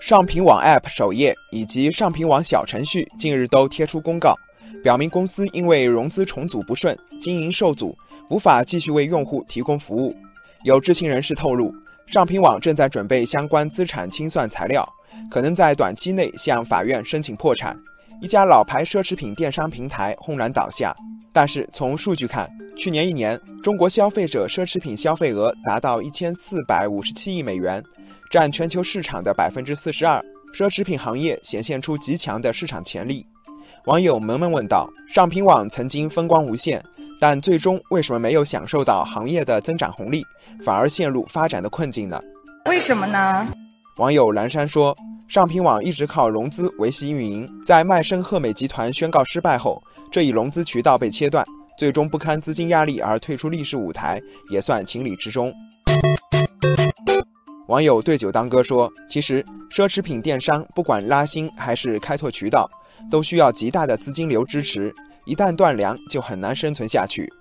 上品网 App 首页以及上品网小程序近日都贴出公告，表明公司因为融资重组不顺，经营受阻，无法继续为用户提供服务。有知情人士透露，上品网正在准备相关资产清算材料，可能在短期内向法院申请破产。一家老牌奢侈品电商平台轰然倒下。但是从数据看，去年一年中国消费者奢侈品消费额达到一千四百五十七亿美元，占全球市场的百分之四十二。奢侈品行业显现出极强的市场潜力。网友萌萌问道：“上品网曾经风光无限，但最终为什么没有享受到行业的增长红利，反而陷入发展的困境呢？为什么呢？”网友蓝山说。上品网一直靠融资维系运营，在麦生赫美集团宣告失败后，这一融资渠道被切断，最终不堪资金压力而退出历史舞台，也算情理之中。网友对酒当歌说：“其实，奢侈品电商不管拉新还是开拓渠道，都需要极大的资金流支持，一旦断粮，就很难生存下去。”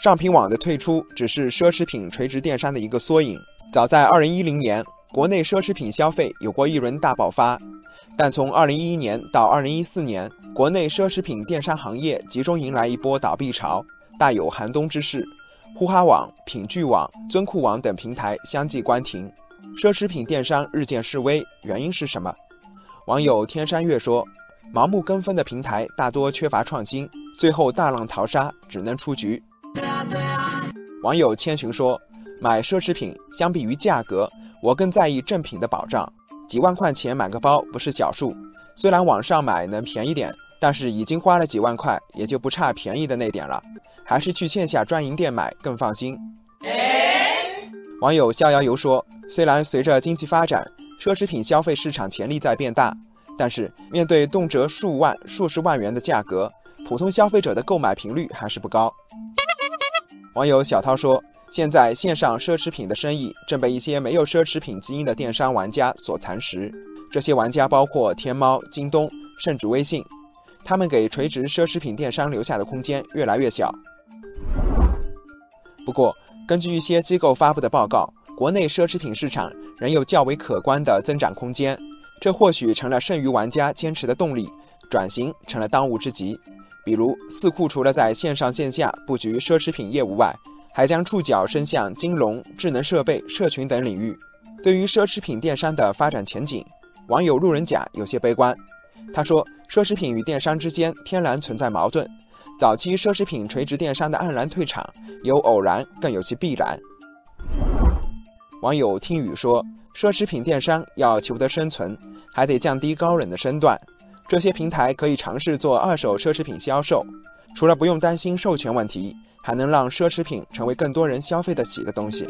上品网的退出只是奢侈品垂直电商的一个缩影，早在2010年。国内奢侈品消费有过一轮大爆发，但从2011年到2014年，国内奢侈品电商行业集中迎来一波倒闭潮，大有寒冬之势。呼哈网、品聚网、尊酷网等平台相继关停，奢侈品电商日渐式微，原因是什么？网友天山月说：盲目跟风的平台大多缺乏创新，最后大浪淘沙，只能出局。网友千寻说：买奢侈品相比于价格。我更在意正品的保障，几万块钱买个包不是小数。虽然网上买能便宜点，但是已经花了几万块，也就不差便宜的那点了。还是去线下专营店买更放心。网友逍遥游说：虽然随着经济发展，奢侈品消费市场潜力在变大，但是面对动辄数万、数十万元的价格，普通消费者的购买频率还是不高。网友小涛说。现在线上奢侈品的生意正被一些没有奢侈品基因的电商玩家所蚕食。这些玩家包括天猫、京东，甚至微信。他们给垂直奢侈品电商留下的空间越来越小。不过，根据一些机构发布的报告，国内奢侈品市场仍有较为可观的增长空间。这或许成了剩余玩家坚持的动力，转型成了当务之急。比如，四库除了在线上线下布局奢侈品业务外，还将触角伸向金融、智能设备、社群等领域。对于奢侈品电商的发展前景，网友路人甲有些悲观。他说：“奢侈品与电商之间天然存在矛盾，早期奢侈品垂直电商的黯然退场，有偶然，更有其必然。”网友听雨说：“奢侈品电商要求得生存，还得降低高冷的身段。这些平台可以尝试做二手奢侈品销售，除了不用担心授权问题。”还能让奢侈品成为更多人消费得起的东西。